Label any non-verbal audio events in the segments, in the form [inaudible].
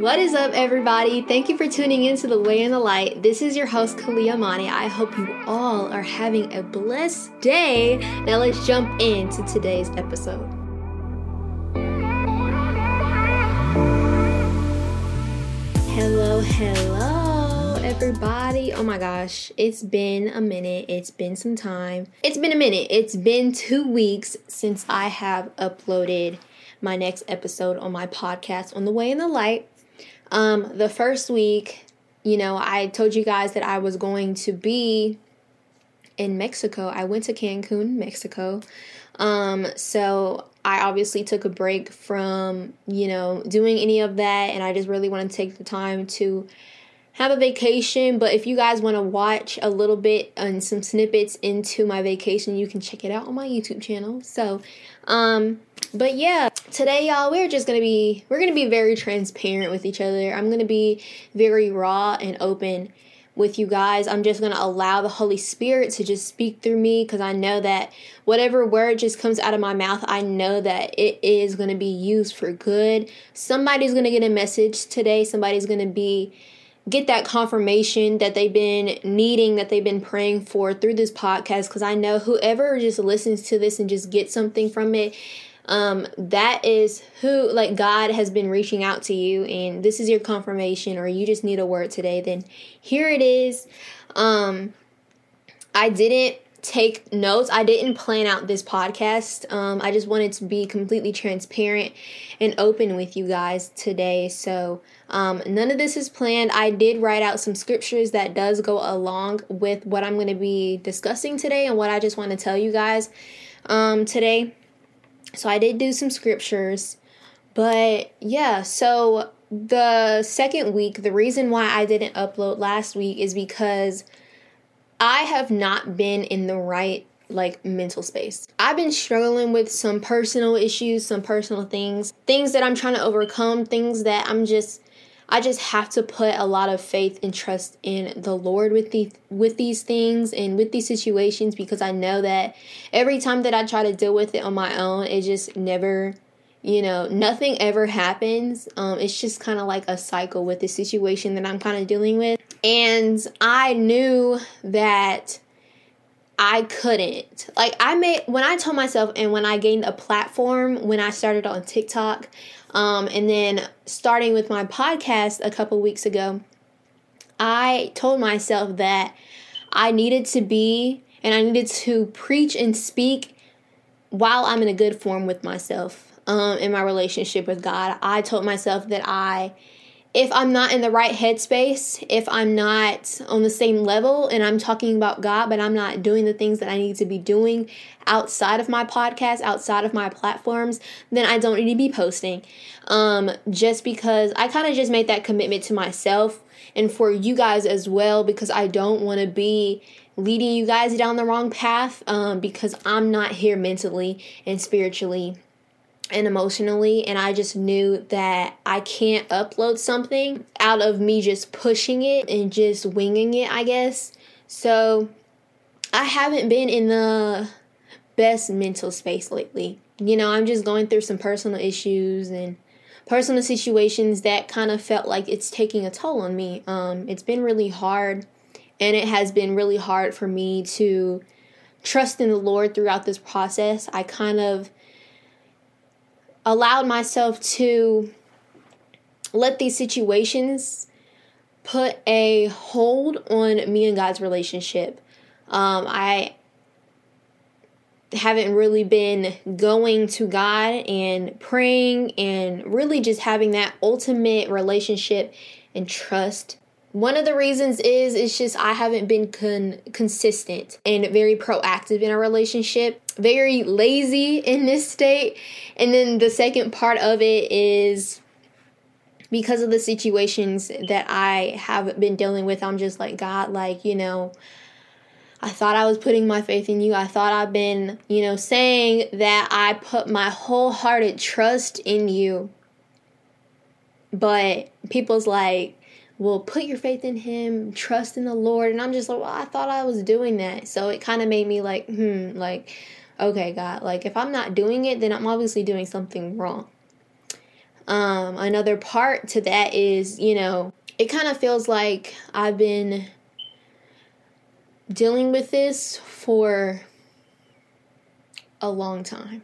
What is up, everybody? Thank you for tuning in to The Way and the Light. This is your host, Caliyah Amanie. I hope you all are having a blessed day. Now, let's jump into today's episode. Hello, hello, everybody. Oh my gosh, it's been a minute. It's been some time. It's been a minute. It's been two weeks since I have uploaded my next episode on my podcast on the way and the light. Um, the first week, you know, I told you guys that I was going to be in Mexico. I went to Cancun, Mexico. Um, so I obviously took a break from, you know, doing any of that and I just really want to take the time to have a vacation. But if you guys want to watch a little bit and some snippets into my vacation, you can check it out on my YouTube channel. So, um, but yeah, today y'all, we're just gonna be we're gonna be very transparent with each other. I'm gonna be very raw and open with you guys. I'm just going to allow the Holy Spirit to just speak through me because I know that whatever word just comes out of my mouth, I know that it is going to be used for good. Somebody's going to get a message today. Somebody's going to be get that confirmation that they've been needing, that they've been praying for through this podcast. Because I know whoever just listens to this and just gets something from it, um, that is who, like, God has been reaching out to you, and this is your confirmation, or you just need a word today, then here it is. Um, I didn't take notes. I didn't plan out this podcast. Um, I just wanted to be completely transparent and open with you guys today. So um, none of this is planned. I did write out some scriptures that does go along with what I'm going to be discussing today and what I just want to tell you guys um, today. So I did do some scriptures, but yeah. So the second week, the reason why I didn't upload last week is because I have not been in the right like mental space. I've been struggling with some personal issues, some personal things, things that I'm trying to overcome, things that I'm just I just have to put a lot of faith and trust in the Lord with these with these things and with these situations because I know that every time that I try to deal with it on my own, it just never you know, nothing ever happens. Um, it's just kind of like a cycle with the situation that I'm kind of dealing with. And I knew that I couldn't. Like, I made, when I told myself and when I gained a platform, when I started on TikTok, um, and then starting with my podcast a couple weeks ago, I told myself that I needed to be and I needed to preach and speak while I'm in a good form with myself um, in my relationship with God. I told myself that I, if I'm not in the right headspace, if I'm not on the same level and I'm talking about God, but I'm not doing the things that I need to be doing outside of my podcast, outside of my platforms, then I don't need to be posting. Um, just because I kind of just made that commitment to myself and for you guys as well, because I don't want to be leading you guys down the wrong path um, because I'm not here mentally and spiritually and emotionally and I just knew that I can't upload something out of me just pushing it and just winging it, I guess. So I haven't been in the best mental space lately. You know, I'm just going through some personal issues and personal situations that kind of felt like it's taking a toll on me. Um it's been really hard and it has been really hard for me to trust in the Lord throughout this process. I kind of allowed myself to let these situations put a hold on me and God's relationship. Um, I haven't really been going to God and praying and really just having that ultimate relationship and trust one of the reasons is it's just I haven't been con- consistent and very proactive in a relationship, very lazy [laughs] in this state. And then the second part of it is because of the situations that I have been dealing with, I'm just like, God, like, you know, I thought I was putting my faith in you. I thought I've been, you know, saying that I put my wholehearted trust in you. But people's like, will put your faith in him, trust in the Lord. And I'm just like, well, I thought I was doing that. So it kind of made me like, hmm, like, okay, God, like if I'm not doing it, then I'm obviously doing something wrong. Um, another part to that is, you know, it kind of feels like I've been dealing with this for a long time.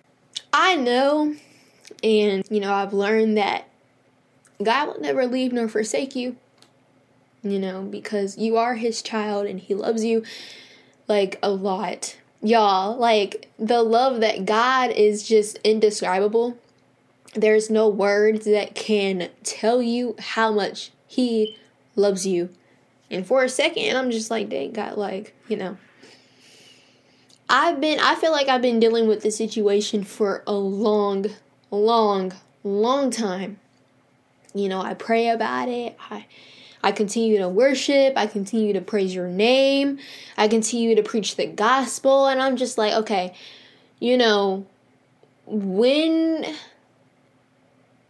I know, and you know, I've learned that God will never leave nor forsake you, you know, because you are His child and He loves you like a lot. Y'all, like the love that God is just indescribable. There's no words that can tell you how much He loves you. And for a second, I'm just like, dang, God, like, you know. I've been, I feel like I've been dealing with this situation for a long, long, long time. You know, I pray about it. I, I continue to worship. I continue to praise your name. I continue to preach the gospel. And I'm just like, okay, you know, when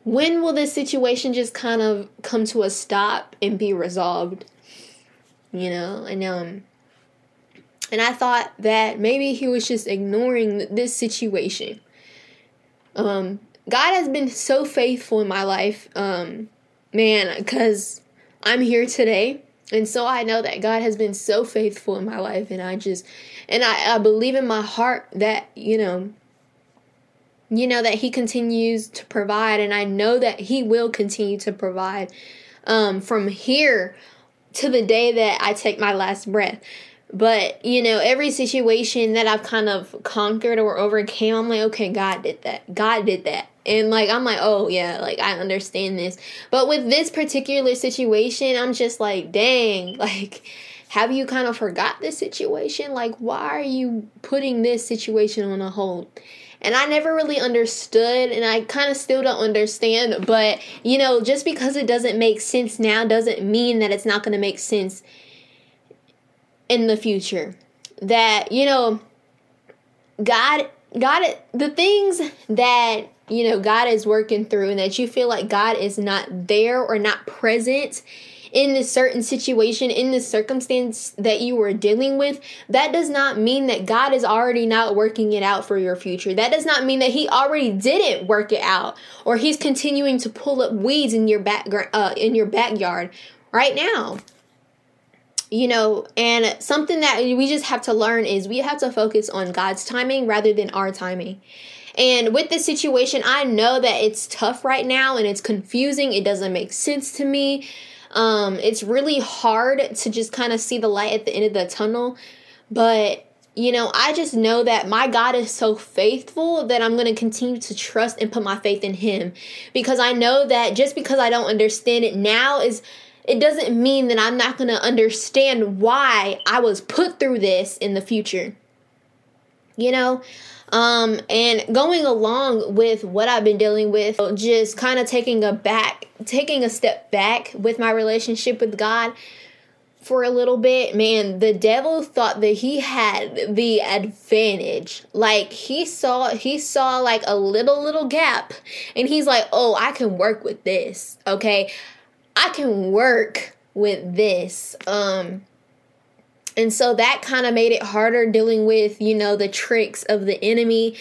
when will this situation just kind of come to a stop and be resolved? You know, and um and I thought that maybe he was just ignoring this situation. Um God has been so faithful in my life. Um man, cuz I'm here today. And so I know that God has been so faithful in my life and I just and I, I believe in my heart that, you know, you know that he continues to provide and i know that he will continue to provide um, from here to the day that i take my last breath but you know every situation that i've kind of conquered or overcame i'm like okay god did that god did that and like i'm like oh yeah like i understand this but with this particular situation i'm just like dang [laughs] like have you kind of forgot this situation like why are you putting this situation on a hold and I never really understood, and I kind of still don't understand. But, you know, just because it doesn't make sense now doesn't mean that it's not going to make sense in the future. That, you know, God, God, the things that, you know, God is working through and that you feel like God is not there or not present in this certain situation, in this circumstance that you were dealing with, that does not mean that God is already not working it out for your future. That does not mean that He already didn't work it out, or He's continuing to pull up weeds in your back uh, in your backyard right now. You know, and something that we just have to learn is we have to focus on God's timing rather than our timing. And with this situation, I know that it's tough right now and it's confusing. It doesn't make sense to me. Um, it's really hard to just kind of see the light at the end of the tunnel, but you know, I just know that my God is so faithful that I'm going to continue to trust and put my faith in Him because I know that just because I don't understand it now is it doesn't mean that I'm not going to understand why I was put through this in the future. You know, um, and going along with what I've been dealing with, just kind of taking a back, taking a step back with my relationship with God for a little bit, man, the devil thought that he had the advantage. Like he saw he saw like a little little gap and he's like, "Oh, I can work with this." Okay? I can work with this. Um and so that kind of made it harder dealing with, you know, the tricks of the enemy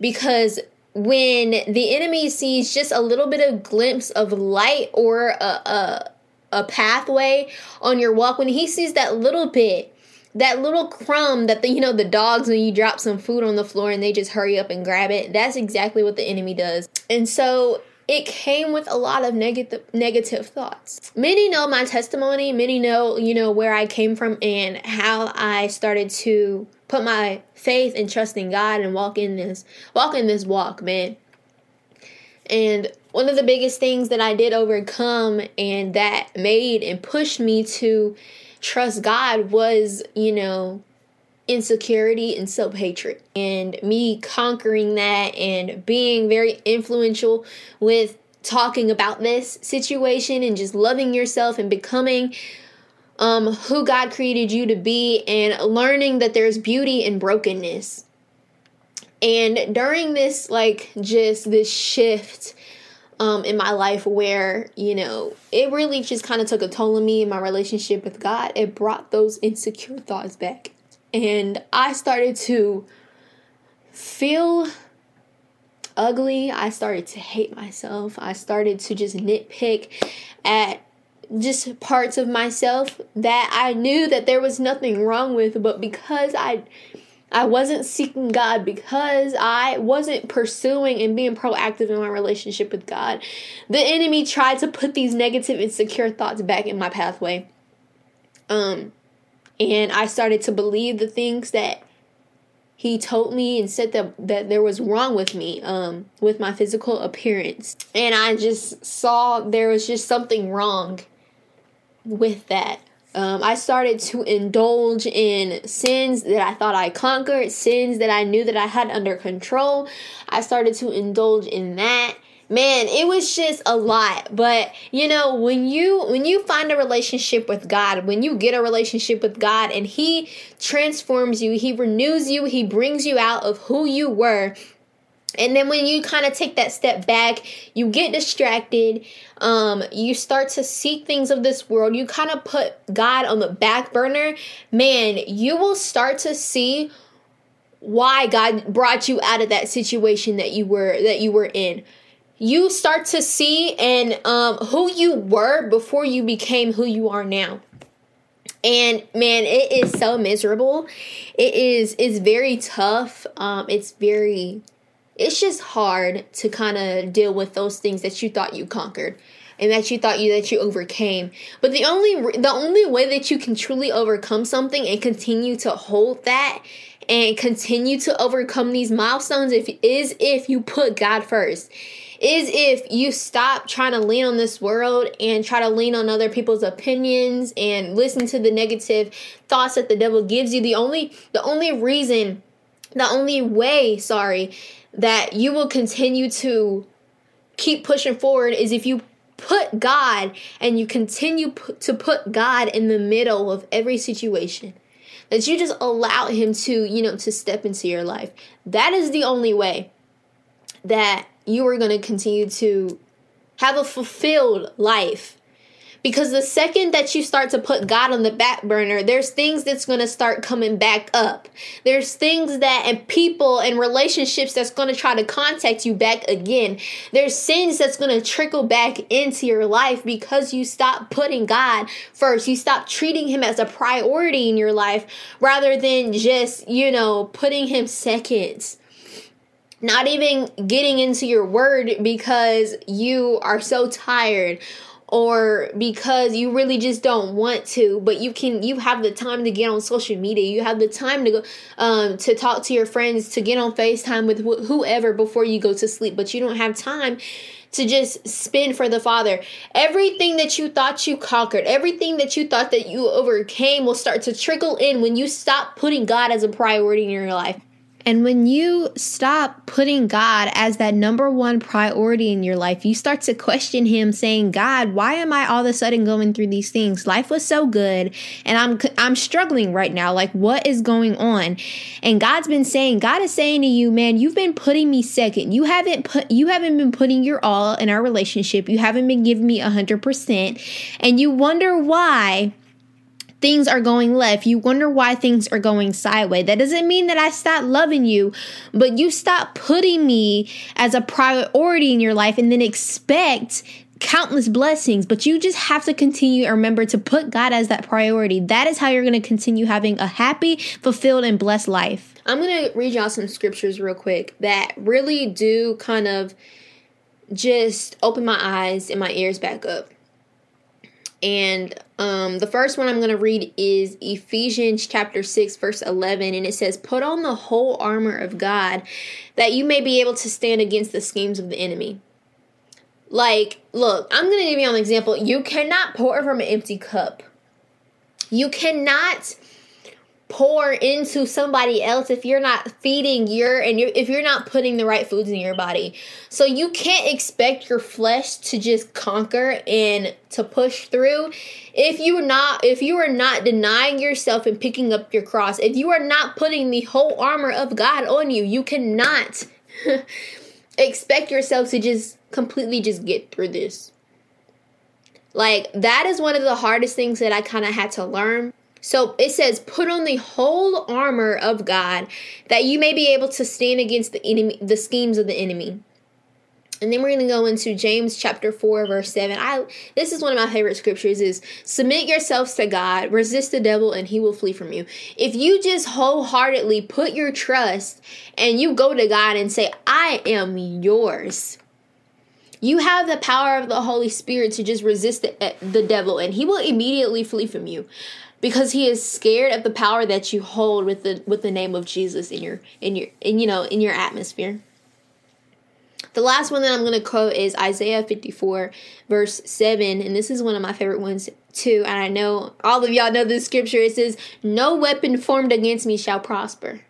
because when the enemy sees just a little bit of glimpse of light or a, a, a pathway on your walk, when he sees that little bit, that little crumb that the you know the dogs when you drop some food on the floor and they just hurry up and grab it that's exactly what the enemy does. And so it came with a lot of negative negative thoughts. Many know my testimony, many know, you know, where I came from and how I started to put my faith and trust in God and walk in this walk in this walk, man. And one of the biggest things that I did overcome and that made and pushed me to trust God was, you know, insecurity and self hatred. And me conquering that and being very influential with talking about this situation and just loving yourself and becoming um, who God created you to be and learning that there's beauty in brokenness. And during this, like, just this shift um, in my life where, you know, it really just kind of took a toll on me in my relationship with God, it brought those insecure thoughts back and I started to feel ugly. I started to hate myself. I started to just nitpick at just parts of myself that I knew that there was nothing wrong with, but because I I wasn't seeking God because I wasn't pursuing and being proactive in my relationship with God. The enemy tried to put these negative insecure thoughts back in my pathway. Um and I started to believe the things that he told me and said that that there was wrong with me um with my physical appearance and i just saw there was just something wrong with that um, I started to indulge in sins that I thought I conquered, sins that I knew that I had under control. I started to indulge in that. Man, it was just a lot. But you know, when you when you find a relationship with God, when you get a relationship with God and he transforms you, he renews you, he brings you out of who you were and then when you kind of take that step back, you get distracted, um, you start to seek things of this world, you kind of put God on the back burner, man, you will start to see why God brought you out of that situation that you were that you were in. You start to see and um, who you were before you became who you are now. And man it is so miserable. It is it's very tough. Um it's very it's just hard to kind of deal with those things that you thought you conquered and that you thought you that you overcame. But the only the only way that you can truly overcome something and continue to hold that and continue to overcome these milestones if is if you put God first is if you stop trying to lean on this world and try to lean on other people's opinions and listen to the negative thoughts that the devil gives you the only the only reason the only way sorry that you will continue to keep pushing forward is if you put God and you continue to put God in the middle of every situation. That you just allow him to, you know, to step into your life. That is the only way that you are going to continue to have a fulfilled life because the second that you start to put God on the back burner, there's things that's going to start coming back up. There's things that and people and relationships that's going to try to contact you back again. There's sins that's going to trickle back into your life because you stop putting God first. You stop treating him as a priority in your life rather than just, you know, putting him second not even getting into your word because you are so tired or because you really just don't want to but you can you have the time to get on social media. You have the time to go um, to talk to your friends to get on facetime with wh- whoever before you go to sleep but you don't have time to just spin for the father. Everything that you thought you conquered everything that you thought that you overcame will start to trickle in when you stop putting god as a priority in your life and when you stop putting God as that number one priority in your life, you start to question Him, saying, "God, why am I all of a sudden going through these things? Life was so good, and I'm I'm struggling right now. Like, what is going on?" And God's been saying, God is saying to you, "Man, you've been putting me second. You haven't put you haven't been putting your all in our relationship. You haven't been giving me a hundred percent, and you wonder why." Things are going left. You wonder why things are going sideways. That doesn't mean that I stop loving you, but you stop putting me as a priority in your life and then expect countless blessings, but you just have to continue remember to put God as that priority. That is how you're going to continue having a happy, fulfilled, and blessed life. I'm going to read y'all some scriptures real quick that really do kind of just open my eyes and my ears back up. And um, the first one I'm going to read is Ephesians chapter 6, verse 11. And it says, Put on the whole armor of God that you may be able to stand against the schemes of the enemy. Like, look, I'm going to give you an example. You cannot pour from an empty cup. You cannot pour into somebody else if you're not feeding your and you're, if you're not putting the right foods in your body. So you can't expect your flesh to just conquer and to push through if you are not if you are not denying yourself and picking up your cross. If you are not putting the whole armor of God on you, you cannot [laughs] expect yourself to just completely just get through this. Like that is one of the hardest things that I kind of had to learn So it says, put on the whole armor of God that you may be able to stand against the enemy, the schemes of the enemy. And then we're going to go into James chapter 4 verse 7. I this is one of my favorite scriptures is submit yourselves to God, resist the devil and he will flee from you. If you just wholeheartedly put your trust and you go to God and say, "I am yours." You have the power of the Holy Spirit to just resist the, eh, the devil and he will immediately flee from you because he is scared of the power that you hold with the with the name of Jesus in your in your in you know in your atmosphere. The last one that I'm going to quote is Isaiah 54, verse 7. And this is one of my favorite ones, too. And I know all of y'all know this scripture. It says, No weapon formed against me shall prosper.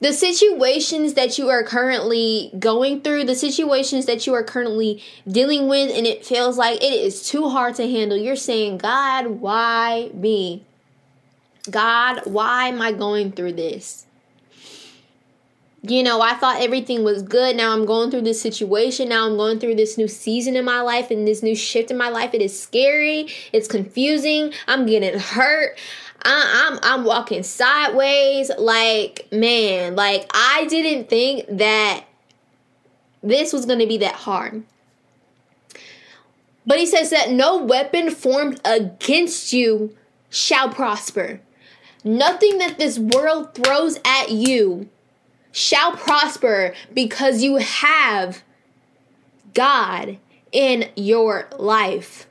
The situations that you are currently going through, the situations that you are currently dealing with, and it feels like it is too hard to handle, you're saying, God, why me? God, why am I going through this? You know, I thought everything was good. Now I'm going through this situation. Now I'm going through this new season in my life and this new shift in my life. It is scary. It's confusing. I'm getting hurt. I, am I'm, I'm walking sideways. Like man, like I didn't think that this was going to be that hard. But he says that no weapon formed against you shall prosper. Nothing that this world throws at you shall prosper because you have God in your life.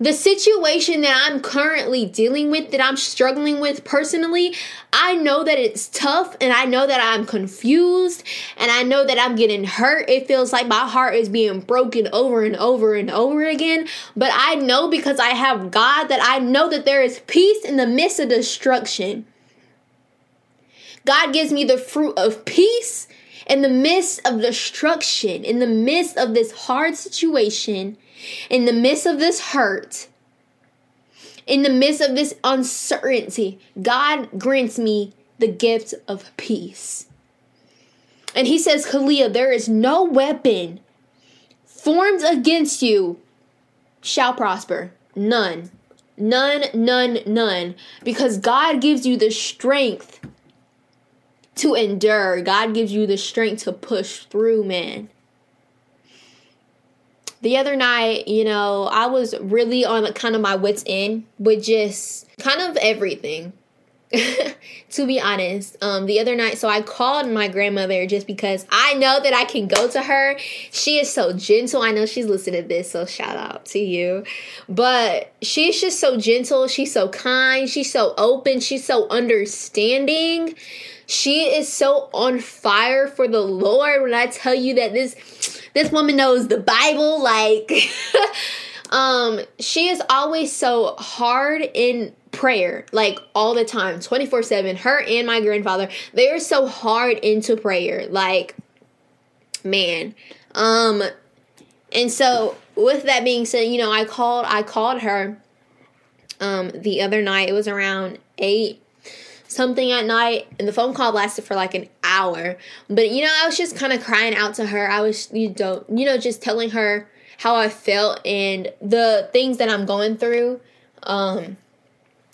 The situation that I'm currently dealing with, that I'm struggling with personally, I know that it's tough and I know that I'm confused and I know that I'm getting hurt. It feels like my heart is being broken over and over and over again. But I know because I have God that I know that there is peace in the midst of destruction. God gives me the fruit of peace in the midst of destruction, in the midst of this hard situation, in the midst of this hurt, in the midst of this uncertainty. God grants me the gift of peace. And he says, Caliyah, there is no weapon formed against you shall prosper. None. None, none, none. Because God gives you the strength to endure. God gives you the strength to push through, man. The other night, you know, I was really on kind of my wits end with just kind of everything. [laughs] to be honest, um, the other night, so I called my grandmother just because I know that I can go to her. She is so gentle. I know she's listening to this, so shout out to you. But she's just so gentle. She's so kind. She's so open. She's so understanding. She is so on fire for the Lord when I tell you that this this woman knows the Bible like [laughs] um she is always so hard in prayer like all the time 24/7 her and my grandfather they are so hard into prayer like man um and so with that being said you know I called I called her um the other night it was around 8 something at night and the phone call lasted for like an hour but you know i was just kind of crying out to her i was you don't you know just telling her how i felt and the things that i'm going through um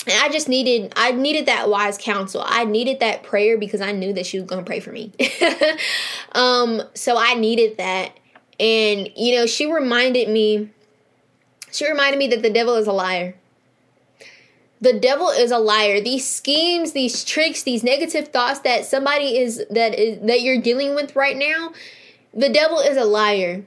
and i just needed i needed that wise counsel. I needed that prayer because i knew that she was going to pray for me. [laughs] Um so i needed that. And you know she reminded me she reminded me that the devil is a liar. The devil is a liar. These schemes these tricks these negative thoughts that somebody is that is that you're dealing with right now the devil is a liar.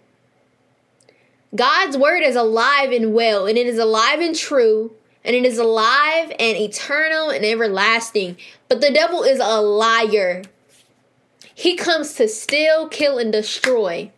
God's word is alive and well and it is alive and true and it is alive and eternal and everlasting but the devil is a liar he comes to steal kill and destroy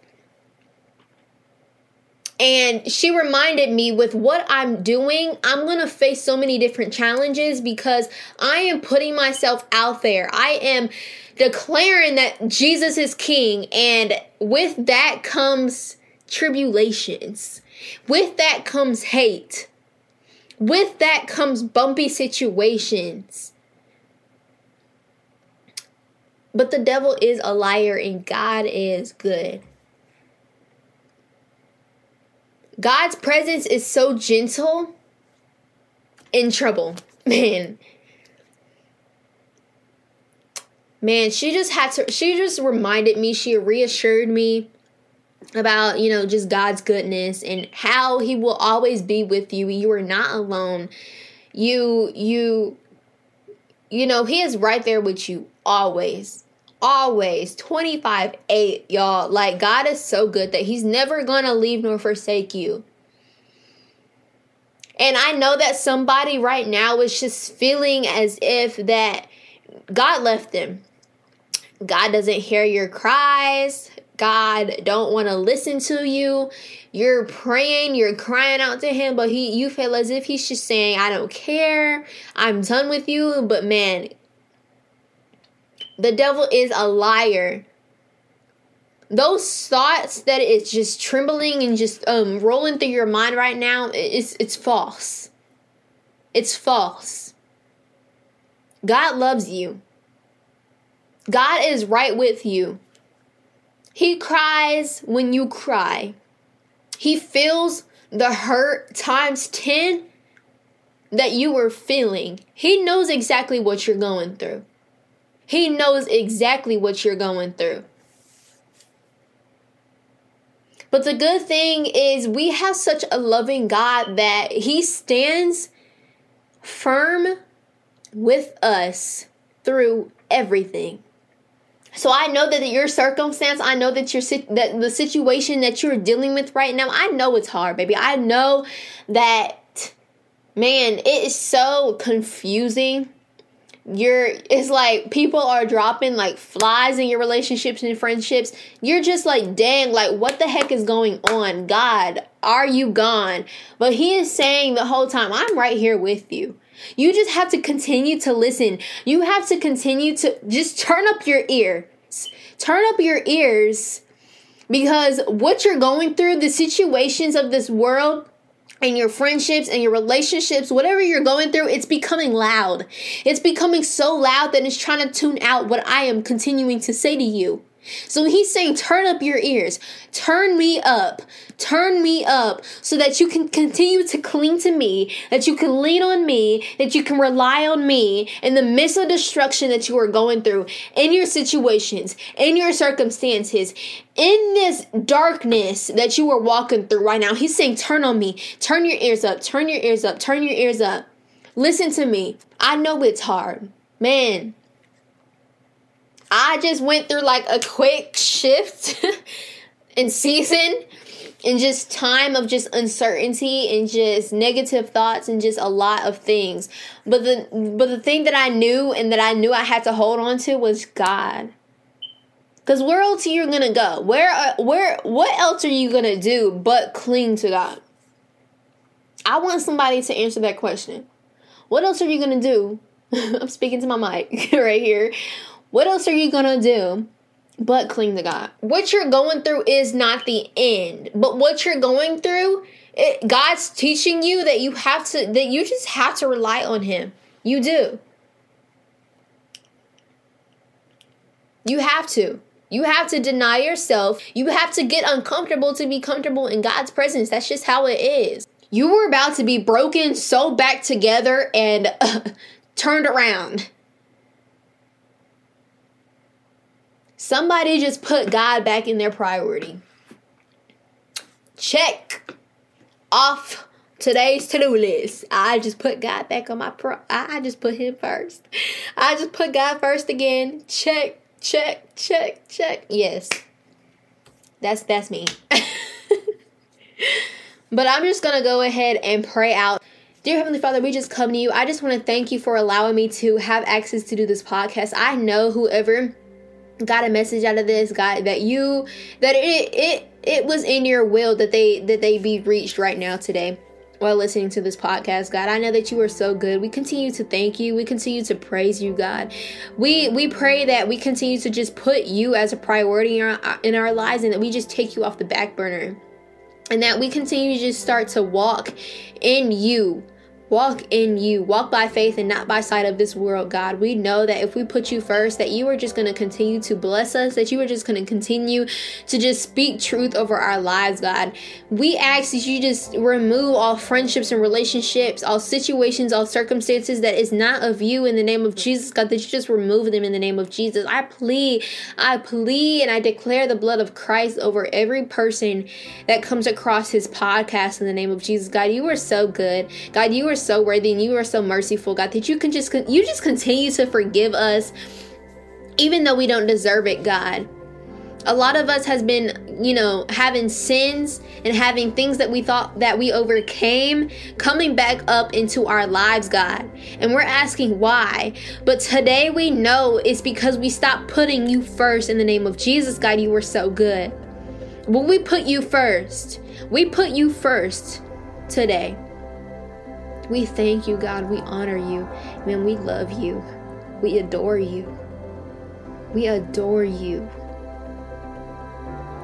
and she reminded me with what I'm doing, I'm going to face so many different challenges because I am putting myself out there. I am declaring that Jesus is king. And with that comes tribulations, with that comes hate, with that comes bumpy situations. But the devil is a liar and God is good. God's presence is so gentle in trouble. [laughs] Man. Man, she just had to she just reminded me, she reassured me about, you know, just God's goodness and how he will always be with you. You are not alone. You you you know, he is right there with you always. Always 25 8, y'all. Like, God is so good that He's never gonna leave nor forsake you. And I know that somebody right now is just feeling as if that God left them. God doesn't hear your cries. God don't want to listen to you. You're praying, you're crying out to him, but he you feel as if he's just saying, I don't care. I'm done with you. But man, the devil is a liar. Those thoughts that it's just trembling and just um rolling through your mind right now, it's it's false. It's false. God loves you. God is right with you. He cries when you cry. He feels the hurt times 10 that you were feeling. He knows exactly what you're going through. He knows exactly what you're going through. But the good thing is, we have such a loving God that He stands firm with us through everything. So I know that your circumstance, I know that your that the situation that you're dealing with right now, I know it's hard, baby. I know that man, it is so confusing. You're it's like people are dropping like flies in your relationships and friendships. You're just like dang like what the heck is going on? God are you gone? But he is saying the whole time i'm right here with you you just have to continue to listen you have to continue to just turn up your ears turn up your ears because what you're going through the situations of this world and your friendships and your relationships, whatever you're going through, it's becoming loud. It's becoming so loud that it's trying to tune out what I am continuing to say to you. So he's saying, turn up your ears, turn me up, turn me up so that you can continue to cling to me, that you can lean on me, that you can rely on me in the midst of destruction that you are going through, in your situations, in your circumstances, in this darkness that you are walking through right now. He's saying, turn on me, turn your ears up, turn your ears up, turn your ears up. Listen to me. I know it's hard. Man, I just went through like a quick shift [laughs] in season and just time of just uncertainty and just negative thoughts and just a lot of things. But the but the thing that I knew and that I knew I had to hold on to was God. Cause where else are you gonna go? Where uh, where what else are you gonna do but cling to God? I want somebody to answer that question. What else are you gonna do? [laughs] I'm speaking to my mic [laughs] right here. What else are you gonna do but cling to God? What you're going through is not the end, but what you're going through, it, God's teaching you that you have to, that you just have to rely on Him. You do. You have to. You have to deny yourself. You have to get uncomfortable to be comfortable in God's presence. That's just how it is. You were about to be broken, so back together, and uh, [laughs] turned around. Somebody just put God back in their priority. Check off today's to-do list. I just put God back on my pro I just put him first. I just put God first again. Check, check, check, check. Yes. That's that's me. [laughs] but I'm just going to go ahead and pray out. Dear Heavenly Father, we just come to you. I just want to thank you for allowing me to have access to do this podcast. I know whoever got a message out of this god that you that it it it was in your will that they that they be reached right now today while listening to this podcast god. I know that you are so good. We continue to thank you. We continue to praise you god. We we pray that we continue to just put you as a priority in our, in our lives and that we just take you off the back burner and that we continue to just start to walk in you walk in you walk by faith and not by sight of this world god. We know that if we put you first that you are just going to continue to bless us that you are just going to continue to just speak truth over our lives god. We ask that you just remove all friendships and relationships all situations all circumstances that is not of you in the name of jesus god that you just remove them in the name of jesus. I plead i plead and i declare the blood of christ over every person that comes across his podcast in the name of jesus. God you are so good. God you are are so worthy and you are so merciful, God, that you can just you just continue to forgive us even though we don't deserve it, God. A lot of us has been, you know, having sins and having things that we thought that we overcame coming back up into our lives, God. And we're asking why. But today we know it's because we stopped putting you first in the name of Jesus, God. You were so good. When we put you first, we put you first today. We thank you, God. We honor you. Man, we love you. We adore you. We adore you.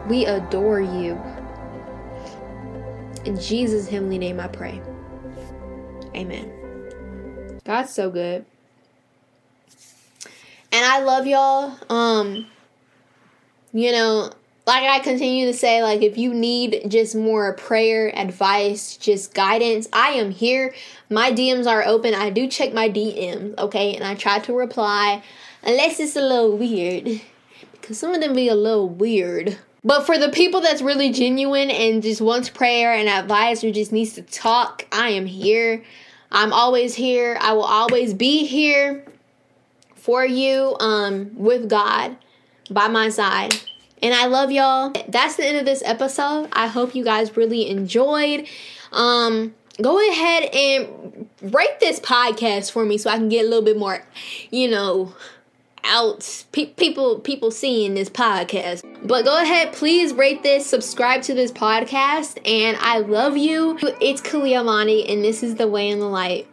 We adore you. In Jesus' heavenly name I pray. Amen. God's so good. And I love y'all. Um, you know, like I continue to say, like if you need just more prayer, advice, just guidance, I am here. My DMs are open. I do check my DMs, okay, and I try to reply, unless it's a little weird, because some of them be a little weird. But for the people that's really genuine and just wants prayer and advice or just needs to talk, I am here. I'm always here. I will always be here for you um with God by my side. And I love y'all. That's the end of this episode. I hope you guys really enjoyed. Um, go ahead and rate this podcast for me so I can get a little bit more, you know, out pe- people people seeing this podcast. But go ahead, please rate this, subscribe to this podcast, and I love you. It's Caliyah Amanie, and this is the way and the light.